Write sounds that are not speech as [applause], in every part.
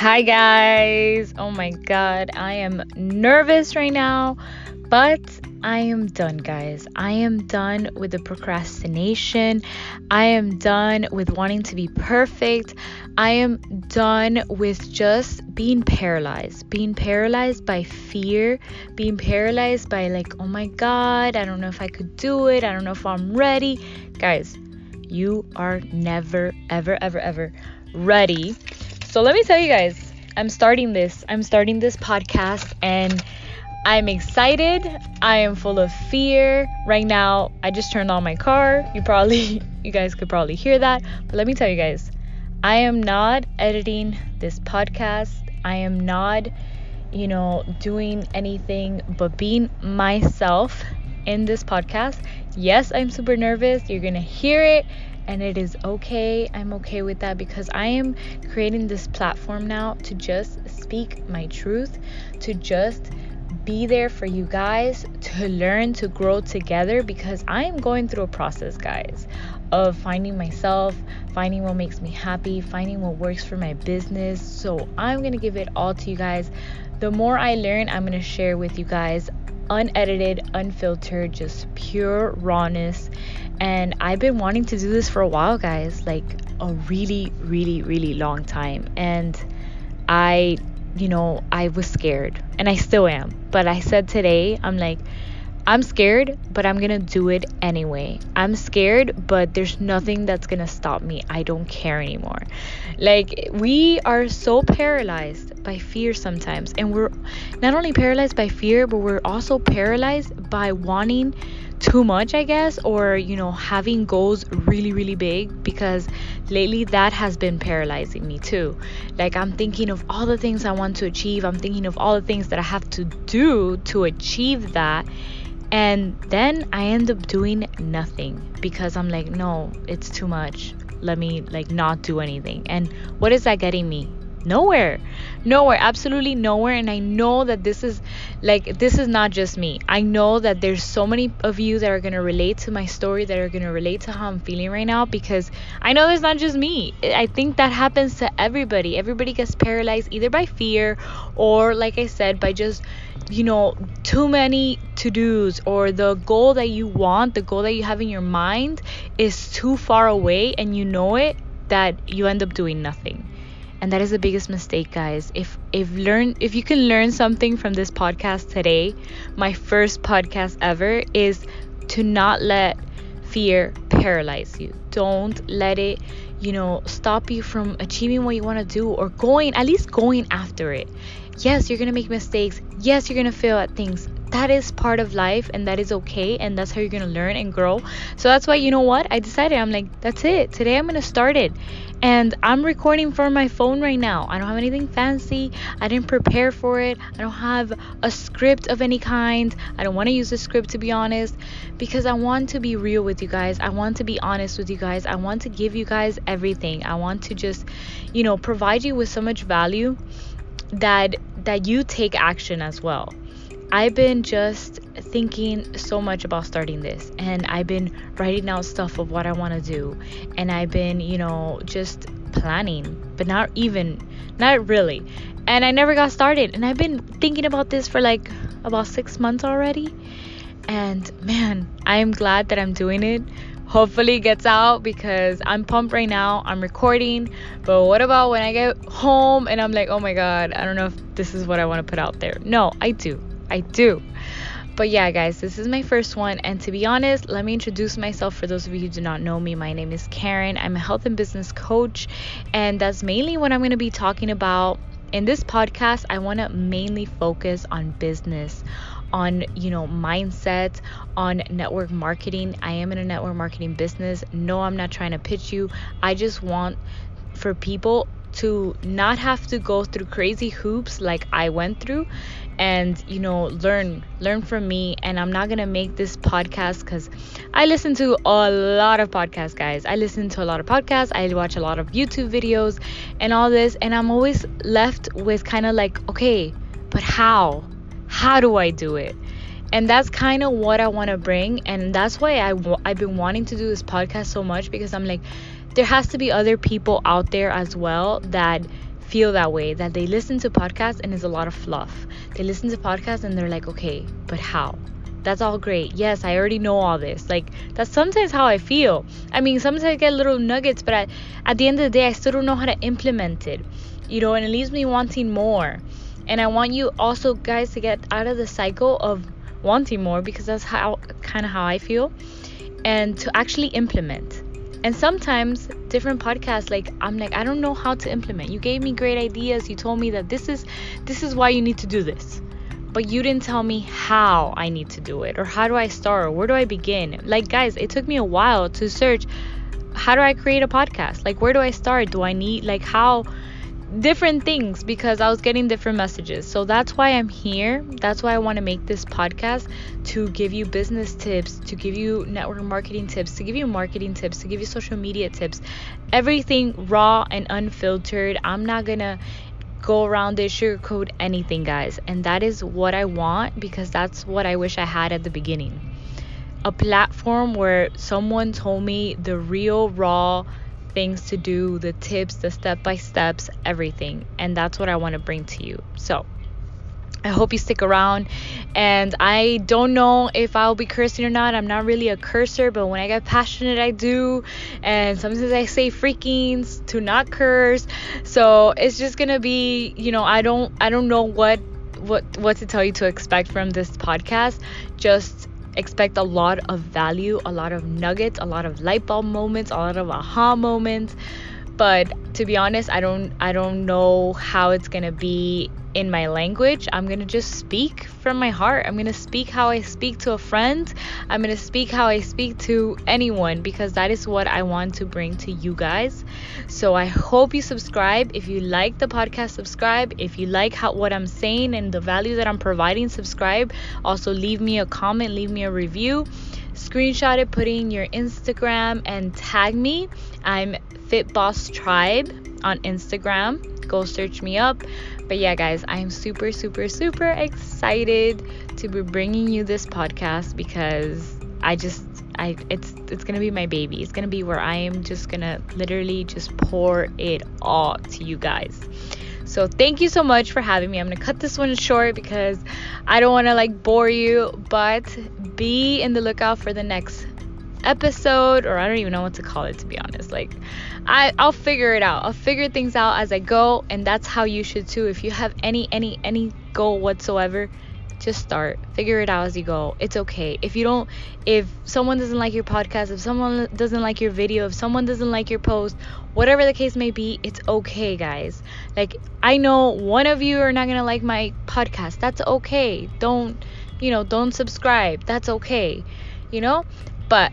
Hi, guys. Oh my god, I am nervous right now, but I am done, guys. I am done with the procrastination. I am done with wanting to be perfect. I am done with just being paralyzed, being paralyzed by fear, being paralyzed by, like, oh my god, I don't know if I could do it. I don't know if I'm ready. Guys, you are never, ever, ever, ever ready so let me tell you guys, I'm starting this. I'm starting this podcast and I'm excited. I am full of fear. Right now, I just turned on my car. You probably [laughs] you guys could probably hear that. But let me tell you guys, I am not editing this podcast. I am not, you know, doing anything but being myself in this podcast. Yes, I'm super nervous. You're going to hear it and it is okay. I'm okay with that because I am creating this platform now to just speak my truth, to just be there for you guys to learn to grow together because I am going through a process, guys, of finding myself, finding what makes me happy, finding what works for my business. So I'm going to give it all to you guys. The more I learn, I'm going to share with you guys unedited, unfiltered, just pure rawness and I've been wanting to do this for a while, guys, like a really, really, really long time. And I, you know, I was scared and I still am. But I said today, I'm like, I'm scared, but I'm gonna do it anyway. I'm scared, but there's nothing that's gonna stop me. I don't care anymore. Like, we are so paralyzed by fear sometimes, and we're not only paralyzed by fear, but we're also paralyzed by wanting too much, I guess, or you know, having goals really, really big because lately that has been paralyzing me too. Like, I'm thinking of all the things I want to achieve, I'm thinking of all the things that I have to do to achieve that. And then I end up doing nothing because I'm like, no, it's too much. Let me like not do anything. And what is that getting me? nowhere nowhere absolutely nowhere and i know that this is like this is not just me. I know that there's so many of you that are going to relate to my story that are going to relate to how i'm feeling right now because i know it's not just me. I think that happens to everybody. Everybody gets paralyzed either by fear or like i said by just you know too many to-dos or the goal that you want the goal that you have in your mind is too far away and you know it that you end up doing nothing and that is the biggest mistake guys. If if learn if you can learn something from this podcast today my first podcast ever is to not let fear paralyze you. Don't let it you know stop you from achieving what you want to do or going at least going after it. Yes you're gonna make mistakes. Yes you're gonna fail at things that is part of life and that is okay and that's how you're gonna learn and grow. So that's why you know what? I decided i'm like that's it. Today i'm gonna start it. And i'm recording from my phone right now. I don't have anything fancy. I didn't prepare for it. I don't have a script of any kind. I don't want to use a script to be honest because i want to be real with you guys. I want to be honest with you guys. I want to give you guys everything. I want to just you know provide you with so much value that that you take action as well I've been just thinking so much about starting this and I've been writing out stuff of what I want to do and I've been, you know, just planning, but not even not really. And I never got started and I've been thinking about this for like about 6 months already. And man, I am glad that I'm doing it. Hopefully it gets out because I'm pumped right now. I'm recording. But what about when I get home and I'm like, "Oh my god, I don't know if this is what I want to put out there." No, I do. I do. But yeah, guys, this is my first one. And to be honest, let me introduce myself for those of you who do not know me. My name is Karen. I'm a health and business coach. And that's mainly what I'm going to be talking about. In this podcast, I want to mainly focus on business, on you know mindset on network marketing i am in a network marketing business no i'm not trying to pitch you i just want for people to not have to go through crazy hoops like I went through and you know learn learn from me and I'm not going to make this podcast cuz I listen to a lot of podcasts guys. I listen to a lot of podcasts, I watch a lot of YouTube videos and all this and I'm always left with kind of like okay, but how? How do I do it? And that's kind of what I want to bring and that's why I w- I've been wanting to do this podcast so much because I'm like there has to be other people out there as well that feel that way that they listen to podcasts and it's a lot of fluff. They listen to podcasts and they're like, okay, but how? That's all great. Yes, I already know all this. Like, that's sometimes how I feel. I mean, sometimes I get little nuggets, but I, at the end of the day, I still don't know how to implement it. You know, and it leaves me wanting more. And I want you also, guys, to get out of the cycle of wanting more because that's how kind of how I feel and to actually implement. And sometimes different podcasts like i'm like i don't know how to implement. You gave me great ideas. You told me that this is this is why you need to do this. But you didn't tell me how i need to do it or how do i start or where do i begin? Like guys it took me a while to search how do i create a podcast? Like where do i start? Do i need like how different things because I was getting different messages. So that's why I'm here. That's why I want to make this podcast to give you business tips, to give you network marketing tips, to give you marketing tips, to give you social media tips. Everything raw and unfiltered. I'm not going to go around it, sugarcoat anything, guys. And that is what I want because that's what I wish I had at the beginning. A platform where someone told me the real, raw, things to do, the tips, the step by steps, everything. And that's what I want to bring to you. So, I hope you stick around. And I don't know if I'll be cursing or not. I'm not really a cursor, but when I get passionate, I do. And sometimes I say freakings to not curse. So it's just gonna be, you know, I don't, I don't know what, what, what to tell you to expect from this podcast. Just expect a lot of value, a lot of nuggets, a lot of light bulb moments, a lot of aha moments. But to be honest, I don't I don't know how it's going to be in my language. I'm going to just speak from my heart. I'm going to speak how I speak to a friend. I'm going to speak how I speak to anyone because that is what I want to bring to you guys. So I hope you subscribe. If you like the podcast, subscribe. If you like how what I'm saying and the value that I'm providing, subscribe. Also leave me a comment, leave me a review. Screenshot it, put it in your Instagram and tag me. I'm Fit Boss Tribe on Instagram. Go search me up. But yeah, guys, I'm super, super, super excited to be bringing you this podcast because I just I it's it's gonna be my baby. It's gonna be where I am just gonna literally just pour it all to you guys. So thank you so much for having me. I'm gonna cut this one short because I don't wanna like bore you, but be in the lookout for the next episode or I don't even know what to call it to be honest. Like I I'll figure it out. I'll figure things out as I go and that's how you should too. If you have any any any goal whatsoever, just start. Figure it out as you go. It's okay. If you don't if someone doesn't like your podcast, if someone doesn't like your video, if someone doesn't like your post, whatever the case may be, it's okay, guys. Like I know one of you are not going to like my podcast. That's okay. Don't, you know, don't subscribe. That's okay. You know? But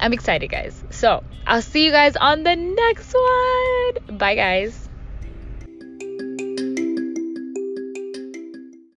I'm excited, guys. So I'll see you guys on the next one. Bye, guys.